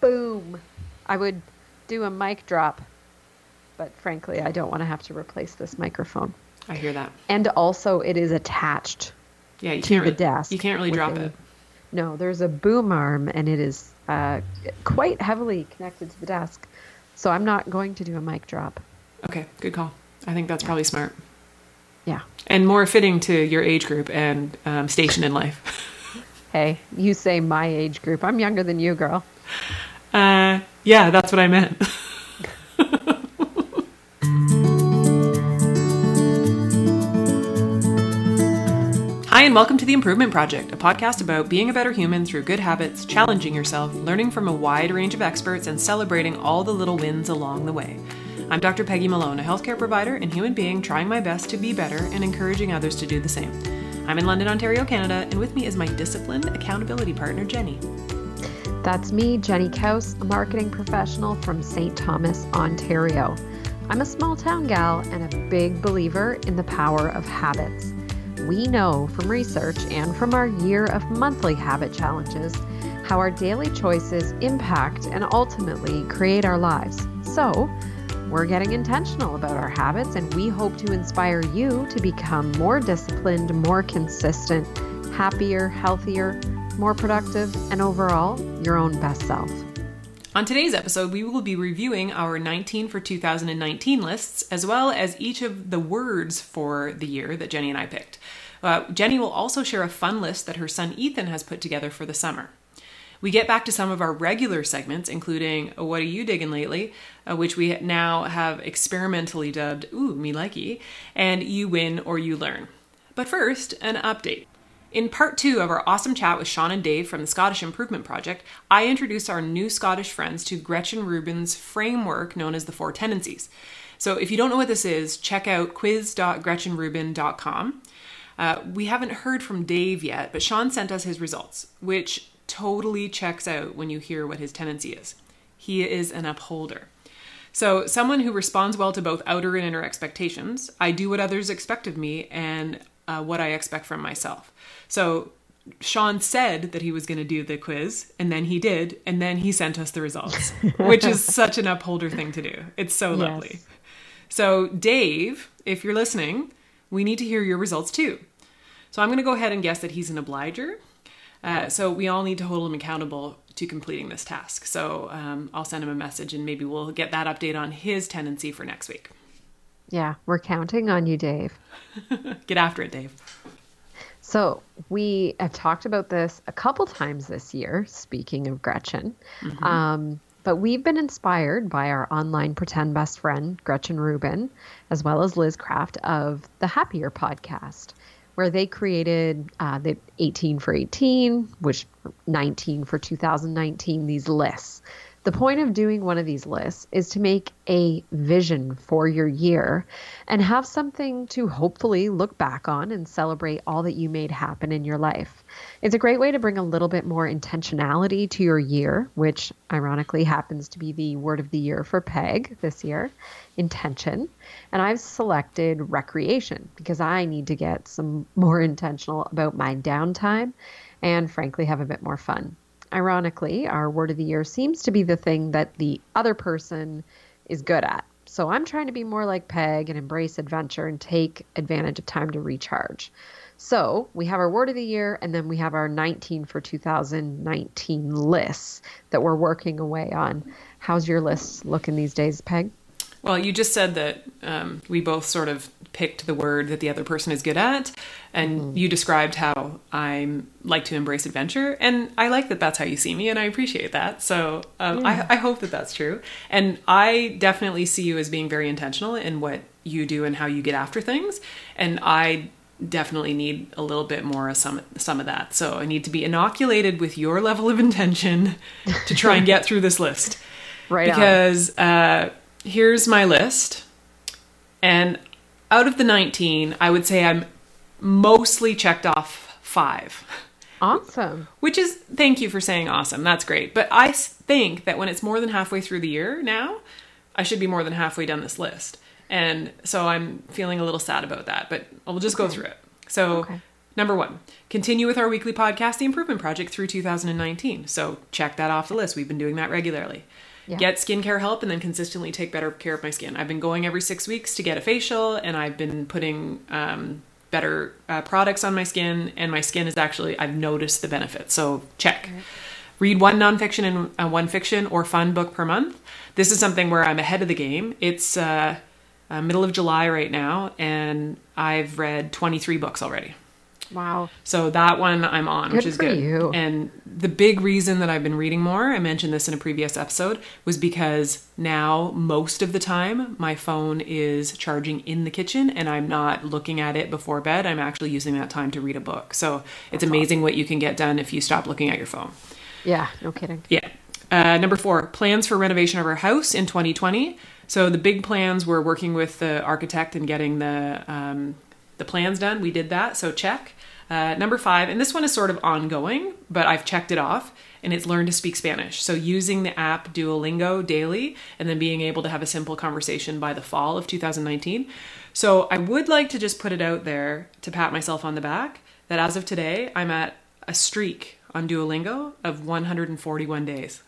boom. I would do a mic drop, but frankly, I don't want to have to replace this microphone. I hear that. And also, it is attached Yeah, you to can't the really, desk. You can't really drop a- it. No, there's a boom arm, and it is uh, quite heavily connected to the desk. So I'm not going to do a mic drop. Okay, good call. I think that's probably smart Yeah. and more fitting to your age group and um, station in life. Hey, you say my age group. I'm younger than you, girl. Uh, yeah, that's what I meant. Hi, and welcome to The Improvement Project, a podcast about being a better human through good habits, challenging yourself, learning from a wide range of experts, and celebrating all the little wins along the way. I'm Dr. Peggy Malone, a healthcare provider and human being trying my best to be better and encouraging others to do the same. I'm in London, Ontario, Canada, and with me is my disciplined accountability partner, Jenny. That's me, Jenny Kaus, a marketing professional from St. Thomas, Ontario. I'm a small town gal and a big believer in the power of habits. We know from research and from our year of monthly habit challenges how our daily choices impact and ultimately create our lives. So, we're getting intentional about our habits and we hope to inspire you to become more disciplined, more consistent, happier, healthier, more productive, and overall, your own best self. On today's episode, we will be reviewing our 19 for 2019 lists, as well as each of the words for the year that Jenny and I picked. Uh, Jenny will also share a fun list that her son Ethan has put together for the summer. We get back to some of our regular segments, including What Are You Digging Lately, uh, which we now have experimentally dubbed Ooh, Me Likey, and You Win or You Learn. But first, an update. In part two of our awesome chat with Sean and Dave from the Scottish Improvement Project, I introduced our new Scottish friends to Gretchen Rubin's framework known as the Four Tendencies. So if you don't know what this is, check out quiz.gretchenrubin.com. Uh, we haven't heard from Dave yet, but Sean sent us his results, which totally checks out when you hear what his tendency is. He is an upholder. So, someone who responds well to both outer and inner expectations. I do what others expect of me and uh, what I expect from myself. So, Sean said that he was going to do the quiz, and then he did, and then he sent us the results, which is such an upholder thing to do. It's so Yes. lovely. So, Dave, if you're listening, we need to hear your results too. So, I'm going to go ahead and guess that he's an obliger. Uh, so, we all need to hold him accountable to completing this task. So, um, I'll send him a message and maybe we'll get that update on his tendency for next week. Yeah, we're counting on you, Dave. Get after it, Dave. So, we have talked about this a couple times this year, speaking of Gretchen. Um, but we've been inspired by our online pretend best friend, Gretchen Rubin, as well as Liz Craft of the Happier podcast, where they created uh, the 18 for 18, which 19 for 2019, these lists. The point of doing one of these lists is to make a vision for your year and have something to hopefully look back on and celebrate all that you made happen in your life. It's a great way to bring a little bit more intentionality to your year, which ironically happens to be the word of the year for PEG this year intention. And I've selected recreation because I need to get some more intentional about my downtime and frankly have a bit more fun. Ironically, our word of the year seems to be the thing that the other person is good at. So I'm trying to be more like Peg and embrace adventure and take advantage of time to recharge. So we have our word of the year, and then we have our 19 for 2019 lists that we're working away on. How's your list looking these days, Peg? Well, you just said that um, we both sort of picked the word that the other person is good at, and you described how I like to embrace adventure, and I like that that's how you see me, and I appreciate that. So um, I, I hope that that's true, and I definitely see you as being very intentional in what you do and how you get after things, and I definitely need a little bit more of some some of that. So I need to be inoculated with your level of intention to try and get through this list. Right because uh, here's my list, and out of the 19, I would say I'm mostly checked off five, Awesome. which is thank you for saying awesome. That's great. But I think that when it's more than halfway through the year now, I should be more than halfway down this list. And so I'm feeling a little sad about that, but we'll just go through it. So, Okay. Number one, continue with our weekly podcast, The Improvement Project, through 2019. So check that off the list. We've been doing that regularly. Yeah. Get skincare help and then consistently take better care of my skin. I've been going every six weeks to get a facial, and I've been putting um, better uh, products on my skin, and my skin is actually, I've noticed the benefits. So check. Read one nonfiction and uh, one fiction or fun book per month. This is something where I'm ahead of the game. It's uh, uh, middle of July right now, and I've read 23 books already. Wow. So that one I'm on, which is good. you. And the big reason that I've been reading more, I mentioned this in a previous episode, was because now most of the time my phone is charging in the kitchen and I'm not looking at it before bed. I'm actually using that time to read a book. So it's amazing what you can get done if you stop looking at your phone. Yeah, no kidding. Yeah. Uh, number four, plans for renovation of our house in 2020. So the big plans were working with the architect and getting the um, the plans done. We did that, so check. Uh, number five, and this one is sort of ongoing, but I've checked it off, and it's learn to speak Spanish. So using the app Duolingo daily, and then being able to have a simple conversation by the fall of 2019. So I would like to just put it out there to pat myself on the back that as of today, I'm at a streak on Duolingo of 141 days.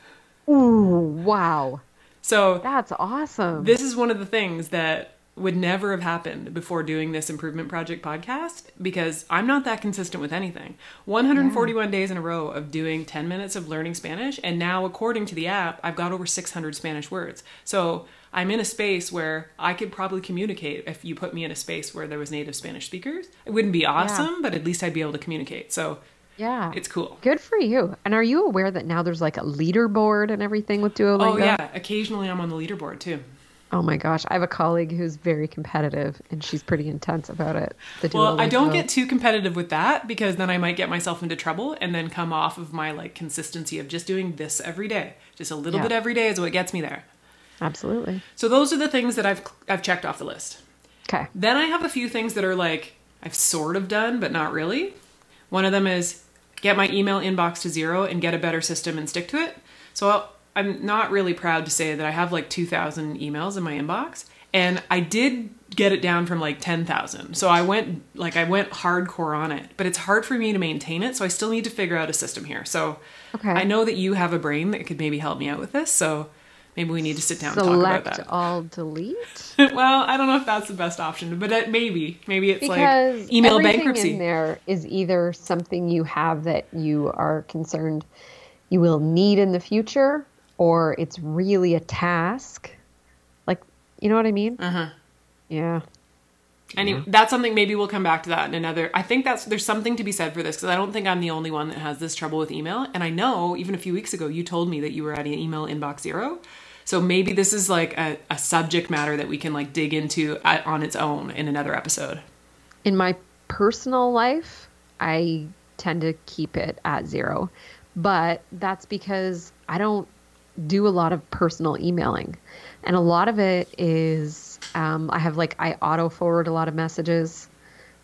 Ooh, wow. So That's awesome. this is one of the things that would never have happened before doing this improvement project podcast because I'm not that consistent with anything. 141 days in a row of doing 10 minutes of learning Spanish and now according to the app I've got over 600 Spanish words. So I'm in a space where I could probably communicate if you put me in a space where there was native Spanish speakers. It wouldn't be awesome, but at least I'd be able to communicate. So yeah. it's cool. Good for you. And are you aware that now there's like a leaderboard and everything with Duolingo? Oh yeah, occasionally I'm on the leaderboard too. Oh my gosh. I have a colleague who's very competitive and she's pretty intense about it. Well, I don't get too competitive with that because then I might get myself into trouble and then come off of my like consistency of just doing this every day. Just a little Yeah. bit every day is what gets me there. Absolutely. So those are the things that I've I've checked off the list. Okay. Then I have a few things that are like I've sort of done but not really. One of them is get my email inbox to zero and get a better system and stick to it. So I'll, I'm not really proud to say that I have like 2,000 emails in my inbox, and I did get it down from like 10,000. So I went like I went hardcore on it, but it's hard for me to maintain it. So I still need to figure out a system here. So Okay. I know that you have a brain that could maybe help me out with this. So maybe we need to sit down and talk about Select that. all delete. well, I don't know if that's the best option, but it, maybe maybe it's because like email everything bankruptcy. in there is either something you have that you are concerned you will need in the future or it's really a task like you know what i mean Uh-huh. yeah Anyway, that's something maybe we'll come back to that in another. I think that's there's something to be said for this because I don't think I'm the only one that has this trouble with email. And I know even a few weeks ago you told me that you were at an email inbox zero. So maybe this is like a, a subject matter that we can like dig into at, on its own in another episode. in my personal life i tend to keep it at zero but that's because i don't do a lot of personal emailing and a lot of it is um, i have like i auto forward a lot of messages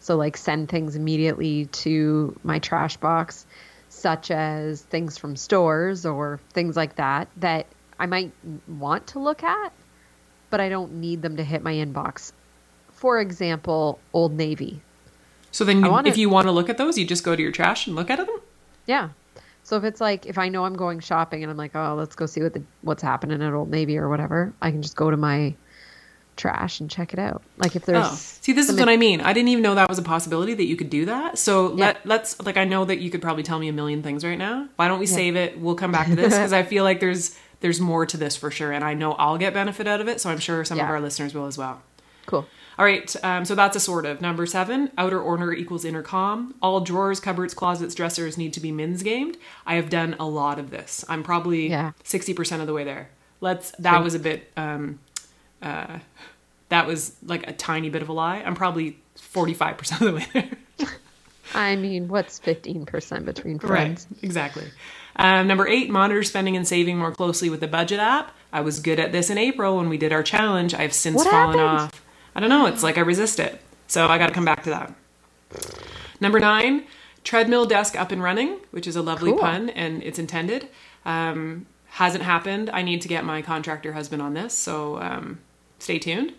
so like send things immediately to my trash box such as things from stores or things like that that i might want to look at but i don't need them to hit my inbox for example old navy So then, you, wanna- if you want to look at those, you just go to your trash and look at them. Yeah. So if it's like if I know I'm going shopping and I'm like, oh, let's go see what the what's happening at Old Navy or whatever, I can just go to my trash and check it out. Like if there's Oh, see, this is what I mean. I didn't even know that was a possibility that you could do that. So Yeah. let let's like I know that you could probably tell me a million things right now. Why don't we save it? We'll come back to this because I feel like there's there's more to this for sure, and I know I'll get benefit out of it. So I'm sure some of our listeners will as well. cool. All right, um, so that's a sort of number seven. Outer order equals inner calm. All drawers, cupboards, closets, dressers need to be mins gamed. I have done a lot of this. I'm probably Yeah. sixty percent of the way there. Let's. That was a bit. Um, uh, that was like a tiny bit of a lie. I'm probably forty five percent of the way there. I mean, what's 15% between friends? Right, exactly. Um, number eight, monitor spending and saving more closely with the budget app. I was good at this in April when we did our challenge. I've since What fallen happened? off. I don't know. It's like I resist it. So I got to come back to that. Number nine, treadmill desk up and running, which is a lovely Cool. pun and it's intended. Um, hasn't happened. I need to get my contractor husband on this. So um, stay tuned.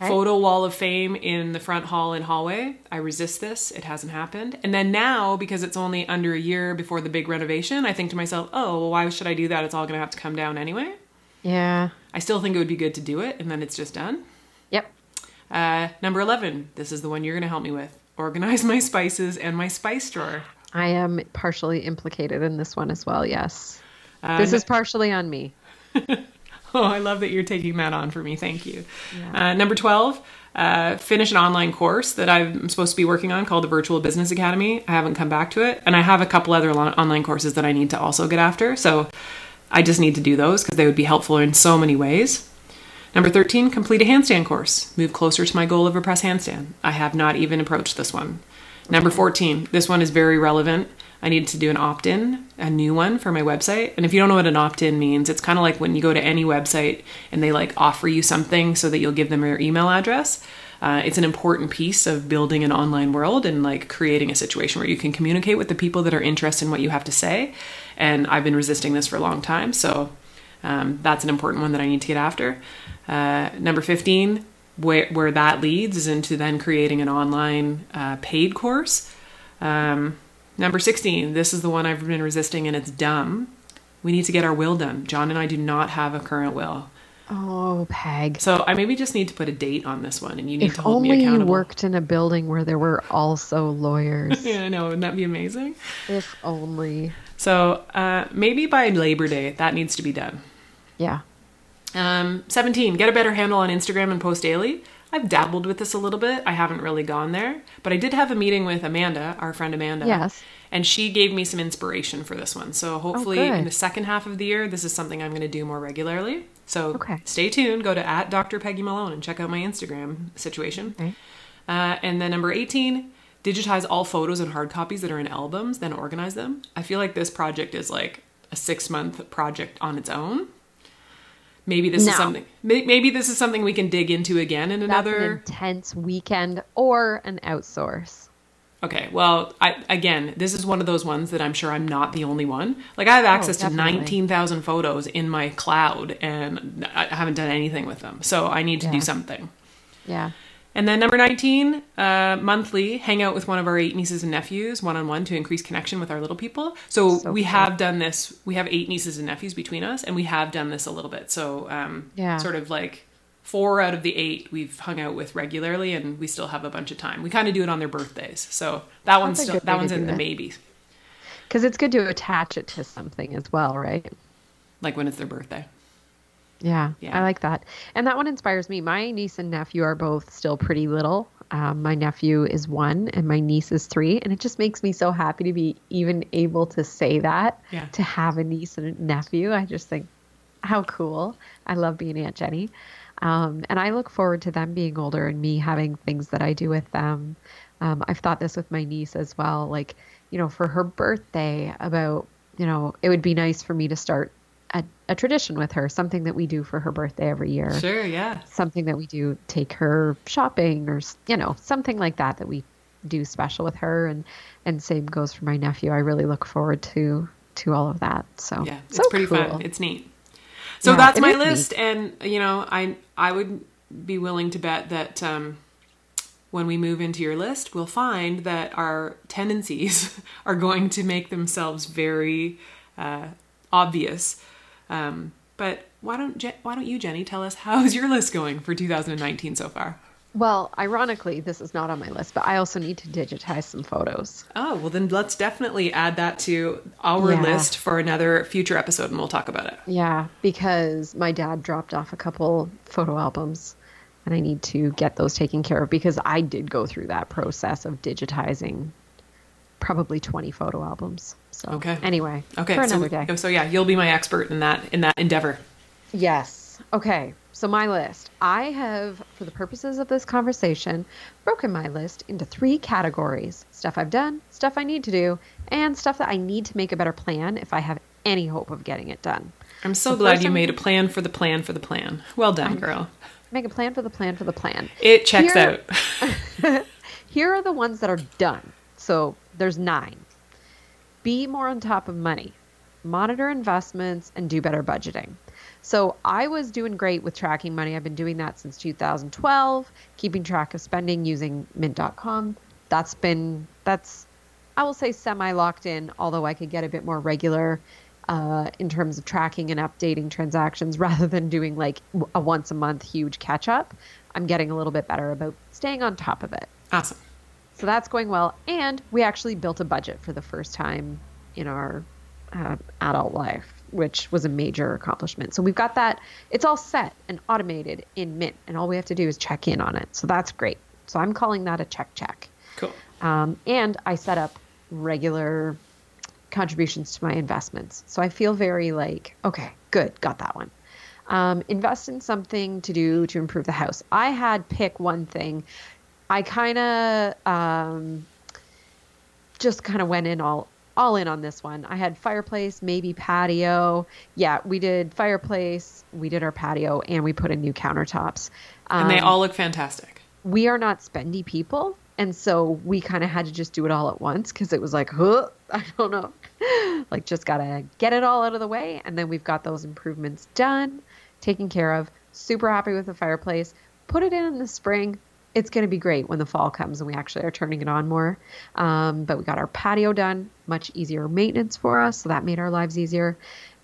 Okay. Photo wall of fame in the front hall and hallway. I resist this. It hasn't happened. And then now, because it's only under a year before the big renovation, I think to myself, oh, well, why should I do that? It's all going to have to come down anyway. Yeah. I still think it would be good to do it, and then it's just done. Yep. Uh, number 11. This is the one you're going to help me with. Organize my spices and my spice drawer. I am partially implicated in this one as well. Yes. Uh, This is partially on me. Oh, I love that you're taking that on for me. Thank you. Uh, number 12, uh, finish an online course that I'm supposed to be working on called the Virtual Business Academy. I haven't come back to it. And I have a couple other lo- online courses that I need to also get after. So I just need to do those because they would be helpful in so many ways. Number 13, complete a handstand course. Move closer to my goal of a press handstand. I have not even approached this one. Number 14, this one is very relevant. I need to do an opt in, a new one for my website. And if you don't know what an opt in means, it's kind of like when you go to any website and they like offer you something so that you'll give them your email address. Uh, it's an important piece of building an online world and like creating a situation where you can communicate with the people that are interested in what you have to say. And I've been resisting this for a long time. So um, that's an important one that I need to get after. Uh, number 15, where, where that leads is into then creating an online uh, paid course. Um, number 16, this is the one I've been resisting and it's dumb. We need to get our will done. John and I do not have a current will. Oh, Peg. So I maybe just need to put a date on this one and you need to If hold me only you accountable. worked in a building where there were also lawyers. Yeah, I know. Wouldn't that be amazing? if only. So uh, maybe by Labor Day, that needs to be done. Yeah. Um, 17, get a better handle on Instagram and post daily. I've dabbled with this a little bit. I haven't really gone there, but I did have a meeting with Amanda, our friend Amanda. Yes. And she gave me some inspiration for this one. So hopefully good. in the second half of the year, this is something I'm going to do more regularly. So Okay. stay tuned. Go to at Dr. Peggy Malone and check out my Instagram situation. Okay. Uh, and then number 18, digitize all photos and hard copies that are in albums, then organize them. I feel like this project is like a six month project on its own. Maybe this No. is something. Maybe this is something we can dig into again in another. an intense weekend or an outsource. Okay, well, I again, this is one of those ones that I'm sure I'm not the only one. Like I have oh, access to Oh, definitely. 19,000 photos in my cloud and I I haven't done anything with them. So I need to do something. Yeah. And then number 19, uh, monthly, hang out with one of our eight nieces and nephews one on one to increase connection with our little people. So, So we cool. have done this. We have eight nieces and nephews between us, and we have done this a little bit. So, um, Yeah. sort of like four out of the eight we've hung out with regularly, and we still have a bunch of time. We kind of do it on their birthdays. So that one's still, that one's in the it. maybes, Because it's good to attach it to something as well, right? like when it's their birthday. Yeah, Yeah. I like that. And that one inspires me. My niece and nephew are both still pretty little. Um, my nephew is one and my niece is three. And it just makes me so happy to be even able to say that, Yeah. to have a niece and a nephew. I just think, how cool. I love being Aunt Jenny. Um, and I look forward to them being older and me having things that I do with them. Um, I've thought this with my niece as well. Like, you know, for her birthday, about, you know, it would be nice for me to start a, a tradition with her, something that we do for her birthday every year. Sure, yeah. Something that we do, take her shopping or, you know, something like that that we do special with her. And, and same goes for my nephew. I really look forward to, to all of that. So, Yeah, it's so pretty cool. fun. It's neat. So Yeah, that's my is neat. list, and you know, I I would be willing to bet that um, when we move into your list, we'll find that our tendencies are going to make themselves very uh, obvious. Um, but why don't Je- why don't you, Jenny, tell us how's your list going for 2019 so far? Well, ironically, this is not on my list, but I also need to digitize some photos. Oh well, then let's definitely add that to our Yeah. list for another future episode, and we'll talk about it. Yeah, because my dad dropped off a couple photo albums and I need to get those taken care of because I did go through that process of digitizing probably 20 photo albums. So, Okay. Anyway, Okay, for so another day. so yeah, you'll be my expert in that in that endeavor. Yes. Okay. So my list. I have, for the purposes of this conversation, broken my list into three categories: stuff I've done, stuff I need to do, and stuff that I need to make a better plan if I have any hope of getting it done. I'm so So glad you I'm- made a plan for the plan for the plan. Well done, girl. Make a plan for the plan for the plan. It checks Here- out. Here are the ones that are done. So there's nine. Be more on top of money. monitor investments, and do better budgeting. So I was doing great with tracking money. I've been doing that since 2012, keeping track of spending using mint.com. That's been, that's, I will say semi locked in, although I could get a bit more regular uh, in terms of tracking and updating transactions rather than doing like a once a month huge catch up. I'm getting a little bit better about staying on top of it. Awesome. So that's going well. And we actually built a budget for the first time in our uh, adult life which was a major accomplishment. So we've got that. It's all set and automated in Mint, and all we have to do is check in on it. So that's great. So I'm calling that a check check. Cool. Um, and I set up regular contributions to my investments. So I feel very like, okay, good, got that one. Um, invest in something to do to improve the house. I had pick one thing. I kind of um, just kind of went in all all in on this one. I had fireplace, maybe patio. Yeah, we did fireplace, we did our patio, and we put in new countertops. Um, and they um, all look fantastic. We are not spendy people. And so we kind of had to just do it all at once because it was like, huh, I don't know. like, just got to get it all out of the way. And then we've got those improvements done, taken care of. Super happy with the fireplace. Put it in in the spring it's going to be great when the fall comes and we actually are turning it on more. Um, but we got our patio done, much easier maintenance for us. So that made our lives easier.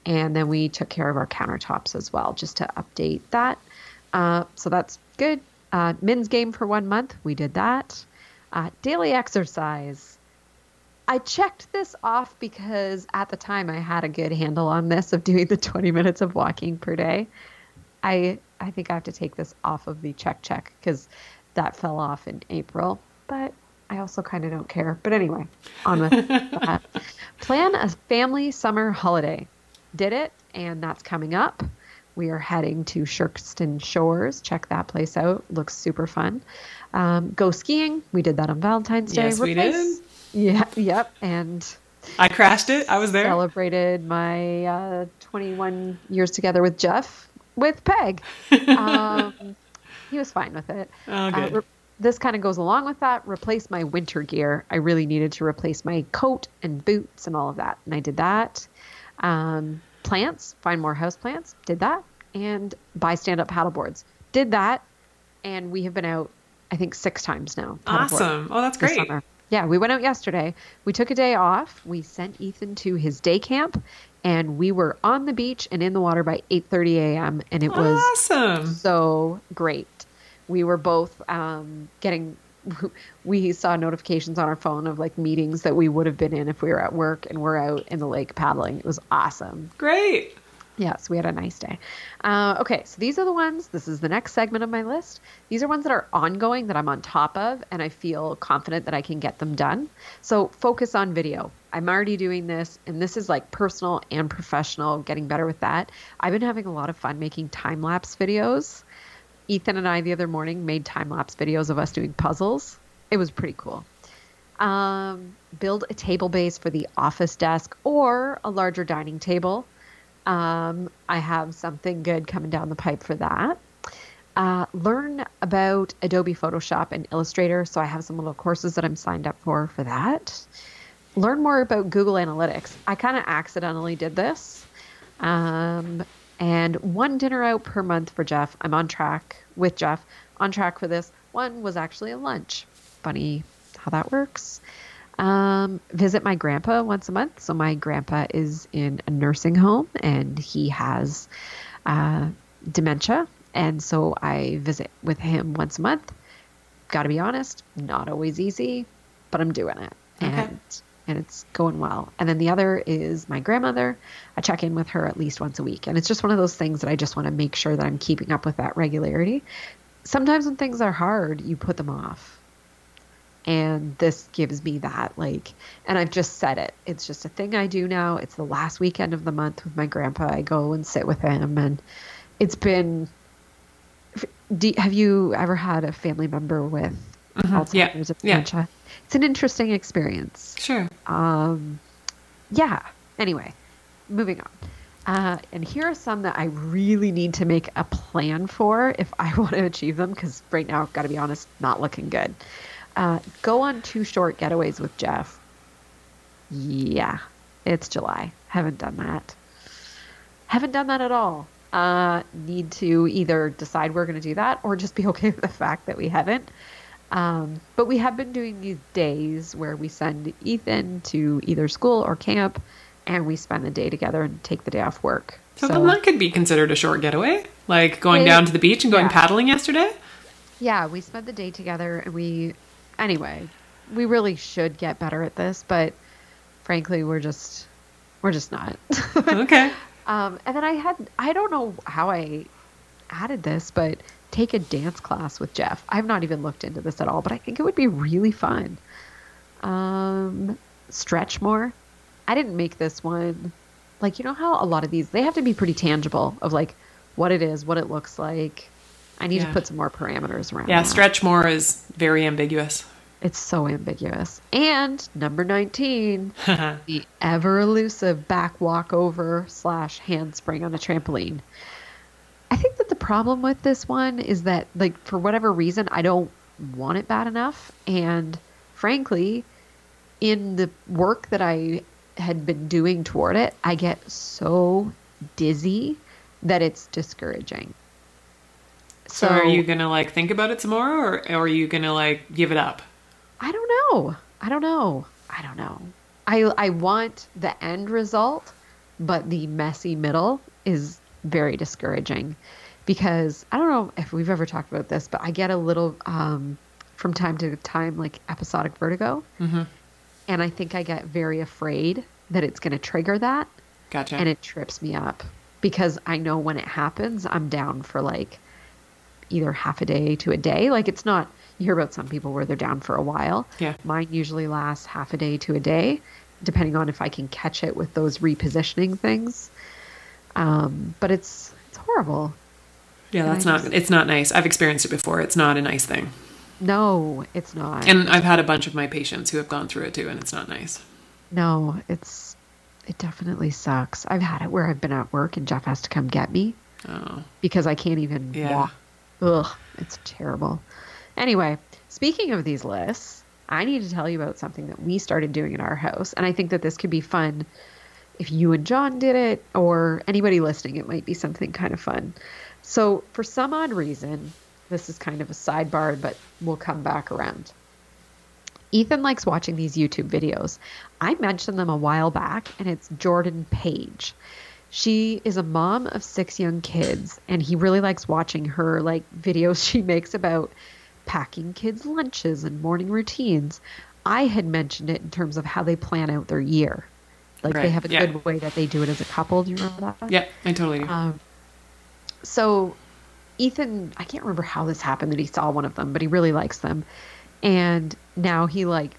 And then we took care of our countertops as well, just to update that. Uh, so that's good. Uh, Mins Game for one month, we did that. Uh, daily exercise. I checked this off because at the time I had a good handle on this of doing the 20 minutes of walking per day. I I think I have to take this off of the check check because that fell off in April, but I also kind of don't care. But anyway, on with that. Plan a family summer holiday. Did it, and that's coming up. We are heading to Sherkston Shores. Check that place out. Looks super fun. Um, go skiing. We did that on Valentine's Day. Yes, we did. Yeah, yep. And I crashed it. I was there. Celebrated my uh, 21 years together with Jeff with Peg. Um, he was fine with it. Oh, uh, good. Uh, re- this kind of goes along with that. Replace my winter gear. I really needed to replace my coat and boots and all of that, and I did that. Um, plants, find more house plants. Did that, and buy stand-up paddleboards. Did that, and we have been out. I think six times now. Awesome! Oh, that's great. Yeah, we went out yesterday. We took a day off. We sent Ethan to his day camp, and we were on the beach and in the water by 8:30 a.m. and it was awesome. so great we were both um, getting we saw notifications on our phone of like meetings that we would have been in if we were at work and we're out in the lake paddling. It was awesome. Great. Yes, we had a nice day. Uh, okay, so these are the ones. This is the next segment of my list. These are ones that are ongoing that I'm on top of, and I feel confident that I can get them done. So focus on video. I'm already doing this, and this is like personal and professional, getting better with that. I've been having a lot of fun making time lapse videos. Ethan and I the other morning made time lapse videos of us doing puzzles. It was pretty cool. Um, build a table base for the office desk or a larger dining table. Um, I have something good coming down the pipe for that. Uh, learn about Adobe Photoshop and Illustrator. So I have some little courses that I'm signed up for for that. Learn more about Google Analytics. I kind of accidentally did this. Um, and one dinner out per month for Jeff. I'm on track with Jeff, on track for this. One was actually a lunch. Funny how that works. Um, visit my grandpa once a month. So my grandpa is in a nursing home and he has uh, dementia, and so I visit with him once a month. Got to be honest, not always easy, but I'm doing it. Okay. And and it's going well. And then the other is my grandmother. I check in with her at least once a week. And it's just one of those things that I just want to make sure that I'm keeping up with that regularity. Sometimes when things are hard, you put them off. And this gives me that, like, and I've just said it. It's just a thing I do now. It's the last weekend of the month with my grandpa. I go and sit with him, and it's been. Do, have you ever had a family member with mm-hmm. Alzheimer's yeah. dementia? Yeah it's an interesting experience. Sure. Um, yeah. Anyway, moving on. Uh, and here are some that I really need to make a plan for if I want to achieve them, because right now, I've got to be honest, not looking good. Uh, go on two short getaways with Jeff. Yeah. It's July. Haven't done that. Haven't done that at all. Uh, need to either decide we're going to do that or just be okay with the fact that we haven't. Um, but we have been doing these days where we send Ethan to either school or camp and we spend the day together and take the day off work. So, so that could be considered a short getaway, like going it, down to the beach and going yeah. paddling yesterday. Yeah, we spent the day together and we, anyway, we really should get better at this, but frankly, we're just, we're just not. okay. Um, and then I had, I don't know how I added this, but take a dance class with Jeff. I've not even looked into this at all, but I think it would be really fun. Um, stretch more. I didn't make this one. Like, you know how a lot of these, they have to be pretty tangible of like what it is, what it looks like. I need yeah. to put some more parameters around. Yeah, that. stretch more is very ambiguous. It's so ambiguous. And number 19, the ever elusive back walkover slash handspring on a trampoline. I think that the problem with this one is that, like, for whatever reason, I don't want it bad enough. And frankly, in the work that I had been doing toward it, I get so dizzy that it's discouraging. So, so are you gonna like think about it some more, or, or are you gonna like give it up? I don't know. I don't know. I don't know. I I want the end result, but the messy middle is very discouraging because I don't know if we've ever talked about this, but I get a little um, from time to time like episodic vertigo, mm-hmm. and I think I get very afraid that it's going to trigger that. Gotcha. And it trips me up because I know when it happens, I'm down for like either half a day to a day. Like it's not you hear about some people where they're down for a while. Yeah. Mine usually lasts half a day to a day, depending on if I can catch it with those repositioning things. Um, but it's it's horrible. Yeah, that's not just, it's not nice. I've experienced it before. It's not a nice thing. No, it's not. And I've had a bunch of my patients who have gone through it too, and it's not nice. No, it's it definitely sucks. I've had it where I've been at work and Jeff has to come get me. Oh. Because I can't even yeah. walk. Ugh, it's terrible. Anyway, speaking of these lists, I need to tell you about something that we started doing in our house. And I think that this could be fun if you and John did it or anybody listening. It might be something kind of fun. So, for some odd reason, this is kind of a sidebar, but we'll come back around. Ethan likes watching these YouTube videos. I mentioned them a while back, and it's Jordan Page. She is a mom of six young kids, and he really likes watching her like videos she makes about packing kids' lunches and morning routines. I had mentioned it in terms of how they plan out their year. Like right. they have a yeah. good way that they do it as a couple. Do you remember that? Yeah, I totally do. Um, so Ethan, I can't remember how this happened that he saw one of them, but he really likes them, and now he like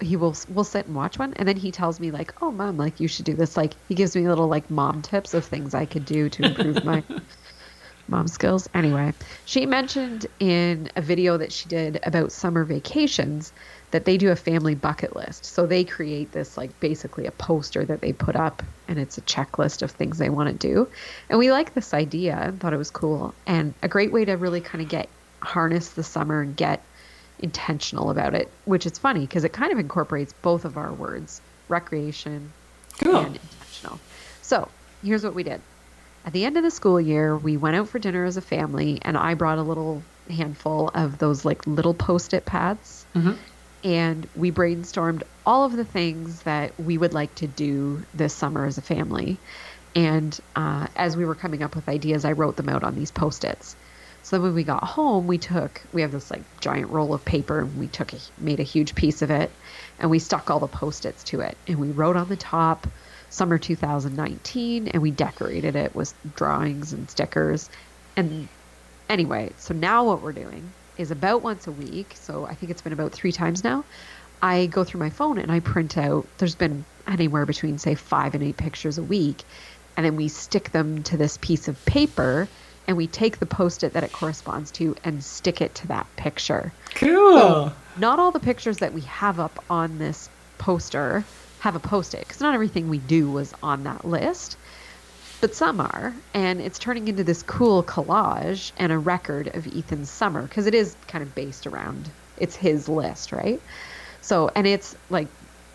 he will will sit and watch one, and then he tells me like, "Oh, mom, like you should do this." Like he gives me little like mom tips of things I could do to improve my mom skills. Anyway, she mentioned in a video that she did about summer vacations that they do a family bucket list. So they create this like basically a poster that they put up and it's a checklist of things they want to do. And we like this idea and thought it was cool and a great way to really kind of get harness the summer and get intentional about it, which is funny because it kind of incorporates both of our words, recreation cool. and intentional. So, here's what we did. At the end of the school year, we went out for dinner as a family, and I brought a little handful of those like little post-it pads. Mm-hmm. And we brainstormed all of the things that we would like to do this summer as a family. And uh, as we were coming up with ideas, I wrote them out on these post-its. So when we got home, we took we have this like giant roll of paper, and we took a, made a huge piece of it, and we stuck all the post-its to it, and we wrote on the top summer 2019 and we decorated it with drawings and stickers. And anyway, so now what we're doing is about once a week, so I think it's been about three times now. I go through my phone and I print out, there's been anywhere between, say, five and eight pictures a week. And then we stick them to this piece of paper and we take the post it that it corresponds to and stick it to that picture. Cool. So not all the pictures that we have up on this poster have a post it because not everything we do was on that list, but some are. And it's turning into this cool collage and a record of Ethan's summer because it is kind of based around it's his list, right? So, and it's like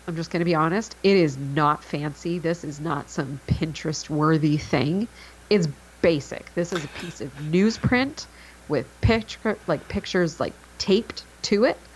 I'm just going to be honest. It is not fancy. This is not some Pinterest worthy thing. It's basic. This is a piece of newsprint with picture like pictures like taped to it,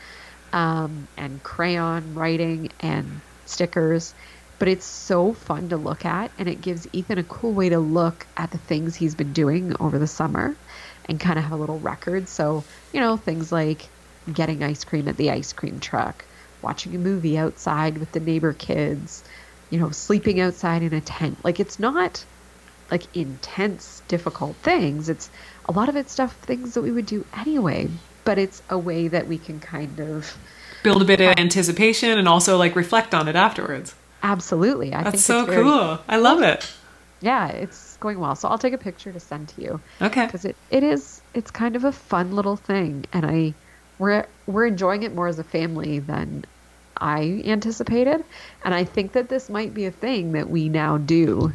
um, and crayon writing and stickers. But it's so fun to look at, and it gives Ethan a cool way to look at the things he's been doing over the summer and kind of have a little record. So, you know, things like getting ice cream at the ice cream truck, watching a movie outside with the neighbor kids, you know, sleeping outside in a tent. Like, it's not like intense, difficult things. It's a lot of it's stuff, things that we would do anyway, but it's a way that we can kind of build a bit of anticipation and also like reflect on it afterwards. Absolutely. I That's think so very, cool. I love it. Yeah, it's going well. So I'll take a picture to send to you. Okay. Because it, it is it's kind of a fun little thing and I we're we're enjoying it more as a family than I anticipated. And I think that this might be a thing that we now do.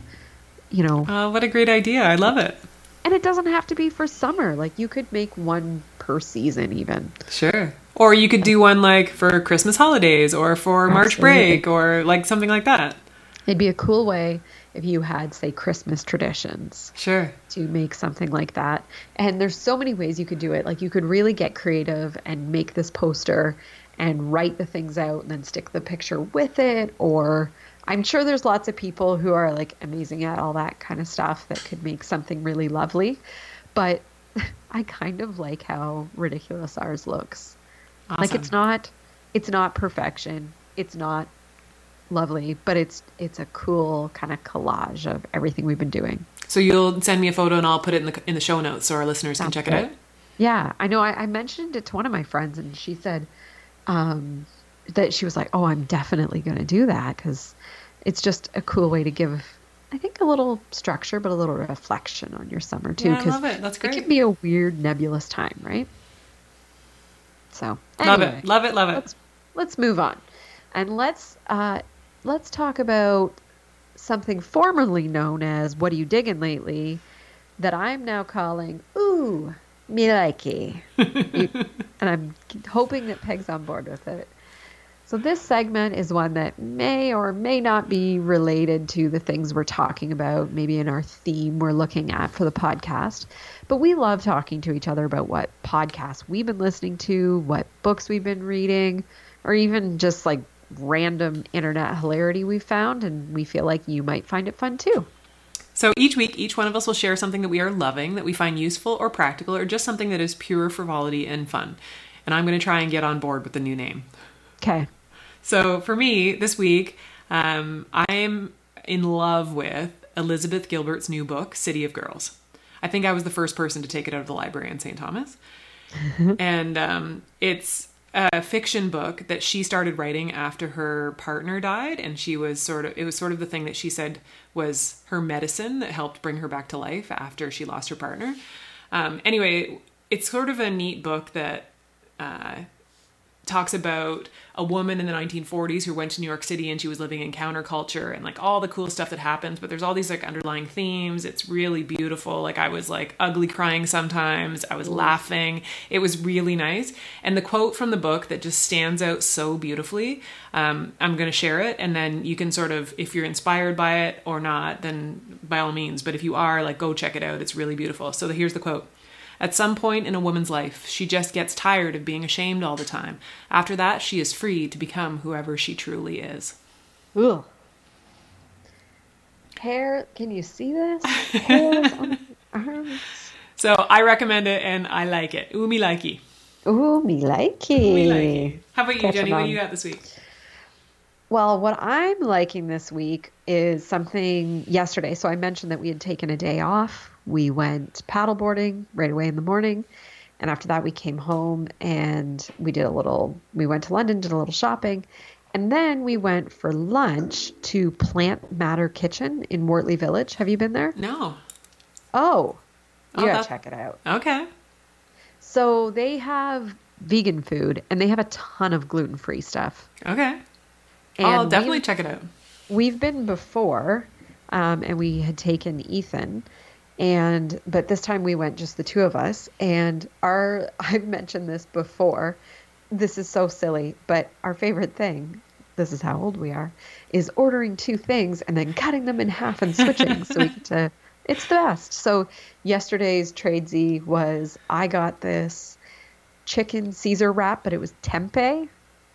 You know. Oh, what a great idea. I love it. And it doesn't have to be for summer. Like you could make one per season even. Sure. Or you could do one like for Christmas holidays or for Absolutely. March break or like something like that. It'd be a cool way if you had, say, Christmas traditions. Sure. To make something like that. And there's so many ways you could do it. Like you could really get creative and make this poster and write the things out and then stick the picture with it. Or I'm sure there's lots of people who are like amazing at all that kind of stuff that could make something really lovely. But I kind of like how ridiculous ours looks. Awesome. Like it's not it's not perfection. It's not lovely, but it's it's a cool kind of collage of everything we've been doing. So you'll send me a photo and I'll put it in the in the show notes so our listeners Sounds can check good. it out. Yeah, I know. I, I, mentioned it to one of my friends, and she said um, that she was like, "Oh, I'm definitely going to do that because it's just a cool way to give." I think a little structure, but a little reflection on your summer too. Yeah, I love it. That's great. It can be a weird, nebulous time, right? So anyway, love it, love it, love it. Let's, let's move on, and let's uh, let's talk about something formerly known as "What are you digging lately?" that I'm now calling "Ooh, me likey," and I'm hoping that Peg's on board with it. So this segment is one that may or may not be related to the things we're talking about, maybe in our theme we're looking at for the podcast. But we love talking to each other about what podcasts we've been listening to, what books we've been reading, or even just like random internet hilarity we've found, and we feel like you might find it fun too. So each week, each one of us will share something that we are loving, that we find useful or practical, or just something that is pure frivolity and fun. And I'm going to try and get on board with the new name. Okay. So for me, this week, um, I'm in love with Elizabeth Gilbert's new book, City of Girls. I think I was the first person to take it out of the library in St. Thomas. and um, it's a fiction book that she started writing after her partner died and she was sort of it was sort of the thing that she said was her medicine that helped bring her back to life after she lost her partner um, anyway it's sort of a neat book that uh, talks about a woman in the 1940s who went to New York City and she was living in counterculture and like all the cool stuff that happens but there's all these like underlying themes. It's really beautiful. Like I was like ugly crying sometimes. I was laughing. It was really nice. And the quote from the book that just stands out so beautifully um, I'm going to share it and then you can sort of if you're inspired by it or not then by all means. But if you are like go check it out. It's really beautiful. So here's the quote at some point in a woman's life, she just gets tired of being ashamed all the time. After that, she is free to become whoever she truly is. Ooh. Hair, can you see this? Hairs on arms. So I recommend it and I like it. Ooh, me likey. Ooh, me likey. me likey. How about you, Catch Jenny? What do you got this week? Well, what I'm liking this week is something yesterday. So I mentioned that we had taken a day off we went paddleboarding right away in the morning. And after that, we came home and we did a little, we went to London, did a little shopping. And then we went for lunch to Plant Matter Kitchen in Wortley Village. Have you been there? No. Oh, you oh, gotta that... check it out. Okay. So they have vegan food and they have a ton of gluten free stuff. Okay. And I'll definitely check it out. We've been before, um, and we had taken Ethan and but this time we went just the two of us and our I've mentioned this before. This is so silly, but our favorite thing this is how old we are, is ordering two things and then cutting them in half and switching so we get to. It's the best. So yesterday's tradesy was I got this chicken Caesar wrap, but it was tempeh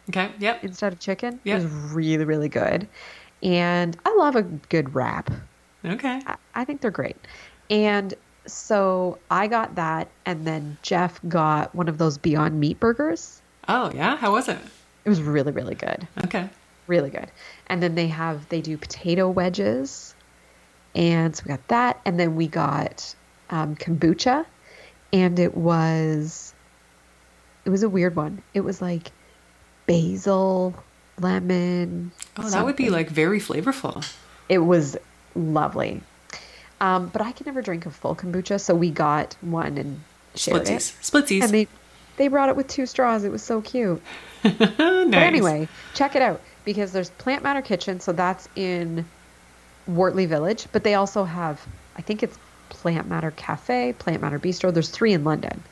Okay. Yep. instead of chicken. Yep. It was really, really good. And I love a good wrap. Okay. I, I think they're great. And so I got that, and then Jeff got one of those Beyond Meat burgers. Oh yeah. How was it? It was really, really good. Okay. Really good. And then they have, they do potato wedges. And so we got that. And then we got um, kombucha. And it was, it was a weird one. It was like basil, lemon. Oh, that would be like very flavorful. It was lovely. Um, but I can never drink a full kombucha, so we got one and shared Splitsies. it. Splitsies. And they they brought it with two straws. It was so cute. nice. But anyway, check it out because there's Plant Matter Kitchen, so that's in Wortley Village, but they also have I think it's Plant Matter Cafe, Plant Matter Bistro. There's three in London.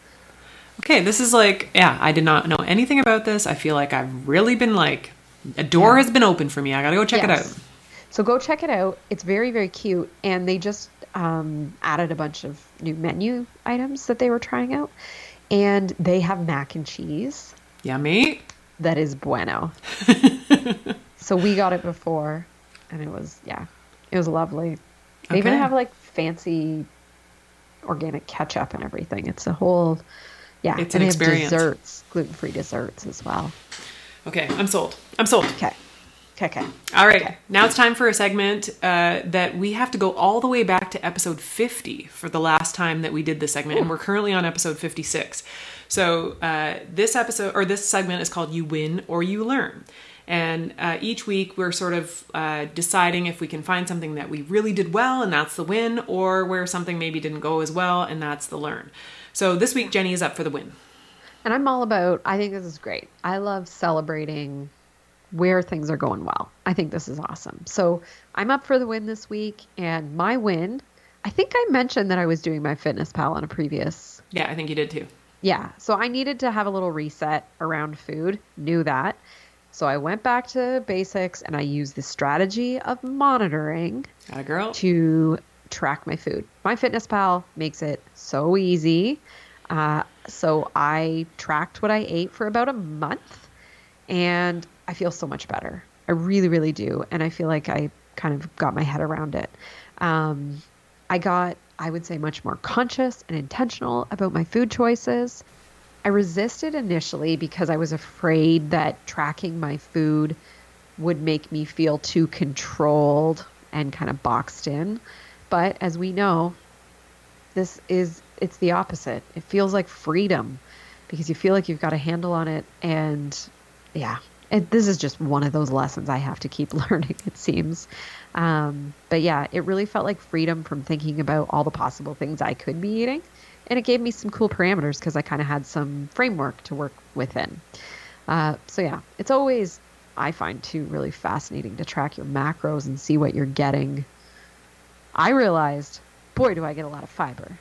Okay, this is like, yeah, I did not know anything about this. I feel like I've really been like, a door has been open for me. I gotta go check Yes. it out. So go check it out. It's very, very cute. And they just um, added a bunch of new menu items that they were trying out. And they have mac and cheese Yummy. that is bueno. so we got it before, and it was, yeah, it was lovely. They even have like fancy organic ketchup and everything. It's a whole, yeah. It's and an they have experience. desserts, gluten free desserts as well. Okay, I'm sold. I'm sold. Okay. Okay. Okay. All right, Okay. now it's time for a segment uh, that we have to go all the way back to episode 50 for the last time that we did this segment, and we're currently on episode 56. So uh, this episode or this segment is called "You Win or You Learn," and uh, each week we're sort of uh, deciding if we can find something that we really did well, and that's the win, or where something maybe didn't go as well, and that's the learn. So this week Jenny is up for the win. And I'm all about, I think this is great. I love celebrating where things are going well. I think this is awesome. So I'm up for the win this week. And my win, I think I mentioned that I was doing my fitness pal on a previous. Yeah, I think you did too. Yeah. So I needed to have a little reset around food, knew that. So I went back to basics and I used the strategy of monitoring Got a girl. to track my food. My Fitness Pal makes it so easy. Uh, so I tracked what I ate for about a month, and I feel so much better. I really, really do, and I feel like I kind of got my head around it. Um, I got, I would say, much more conscious and intentional about my food choices. I resisted initially because I was afraid that tracking my food would make me feel too controlled and kind of boxed in. But as we know, this is it's the opposite. It feels like freedom because you feel like you've got a handle on it and yeah, it, this is just one of those lessons I have to keep learning it seems. Um, but yeah, it really felt like freedom from thinking about all the possible things I could be eating. And it gave me some cool parameters because I kind of had some framework to work within. Uh, so yeah, it's always I find too really fascinating to track your macros and see what you're getting. I realized, boy, do I get a lot of fiber.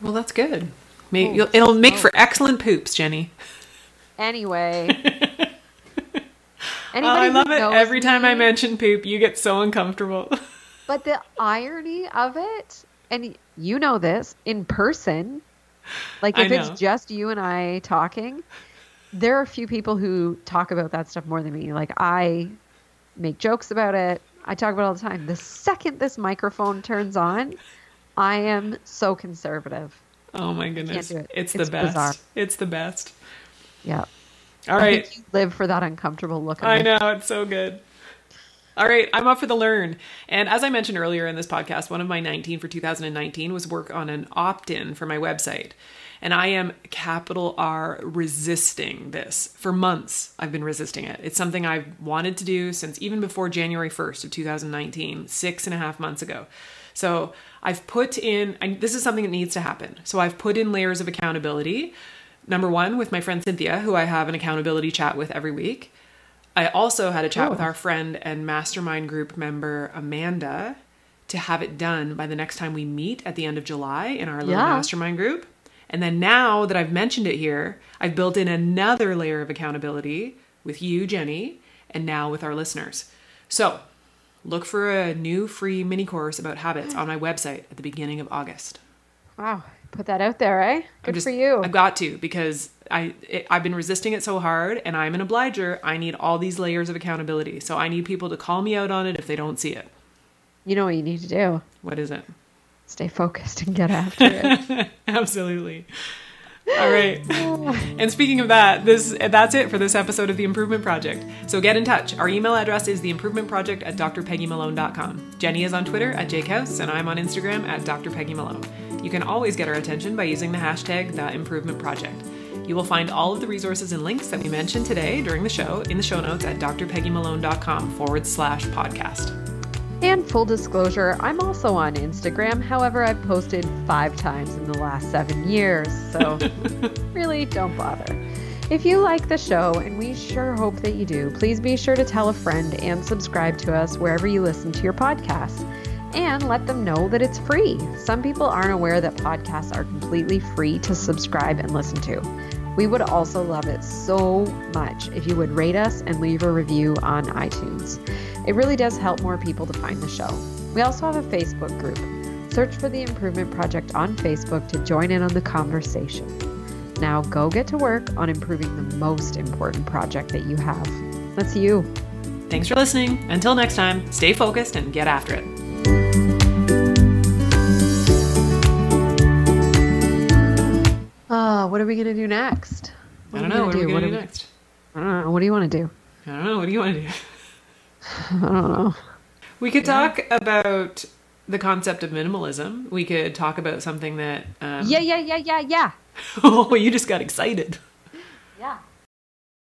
Well, that's good. May- Oh, it'll make oh. for excellent poops, Jenny. Anyway, anybody um, I love it. Every time I mention poop, you get so uncomfortable. But the irony of it, and you know this in person, like if it's just you and I talking, there are a few people who talk about that stuff more than me. Like I make jokes about it. I talk about it all the time. The second this microphone turns on, I am so conservative. oh my goodness. it. It's, It's the best. bizarre. It's the best. Yeah. All I think you live for that uncomfortable look. I know, it's so good. All right, I'm up for the learn. And as I mentioned earlier in this podcast, one of my 19 for 2019 was work on an opt in for my website. And I am capital R resisting this. For months, I've been resisting it. It's something I've wanted to do since even before January 1st of 2019, six and a half months ago. So I've put in, and this is something that needs to happen. So I've put in layers of accountability. Number one, with my friend Cynthia, who I have an accountability chat with every week. I also had a chat with Oh. our friend and mastermind group member Amanda to have it done by the next time we meet at the end of July in our little Yeah. mastermind group. And then now that I've mentioned it here, I've built in another layer of accountability with you, Jenny, and now with our listeners. So, look for a new free mini course about habits on my website at the beginning of August. Wow. Put that out there, eh? Good just, for you. I've got to because I it, I've been resisting it so hard, and I'm an obliger. I need all these layers of accountability, so I need people to call me out on it if they don't see it. You know what you need to do? What is it? Stay focused and get after it. Absolutely. All right. And speaking of that, this that's it for this episode of The Improvement Project. So get in touch. Our email address is theimprovementproject at drpeggymalone.com. Jenny is on Twitter at jakehouse, and I'm on Instagram at drpeggymalone. You can always get our attention by using the hashtag The Improvement Project. You will find all of the resources and links that we mentioned today during the show in the show notes at drpeggymalone.com forward slash podcast. And full disclosure, I'm also on Instagram. However, I've posted five times in the last seven years, so really don't bother. If you like the show, and we sure hope that you do, please be sure to tell a friend and subscribe to us wherever you listen to your podcasts. And let them know that it's free. Some people aren't aware that podcasts are completely free to subscribe and listen to. We would also love it so much if you would rate us and leave a review on iTunes. It really does help more people to find the show. We also have a Facebook group. Search for the Improvement Project on Facebook to join in on the conversation. Now go get to work on improving the most important project that you have. That's you. Thanks for listening. Until next time, stay focused and get after it. Uh, what are we going to do next? I don't know. What are we going to do next? I don't know. What do you want to do? I don't know. What do you want to do? I don't know. We could talk about the concept of minimalism. We could talk about something that. Um... Yeah, yeah, yeah, yeah, yeah. oh, you just got excited. Yeah.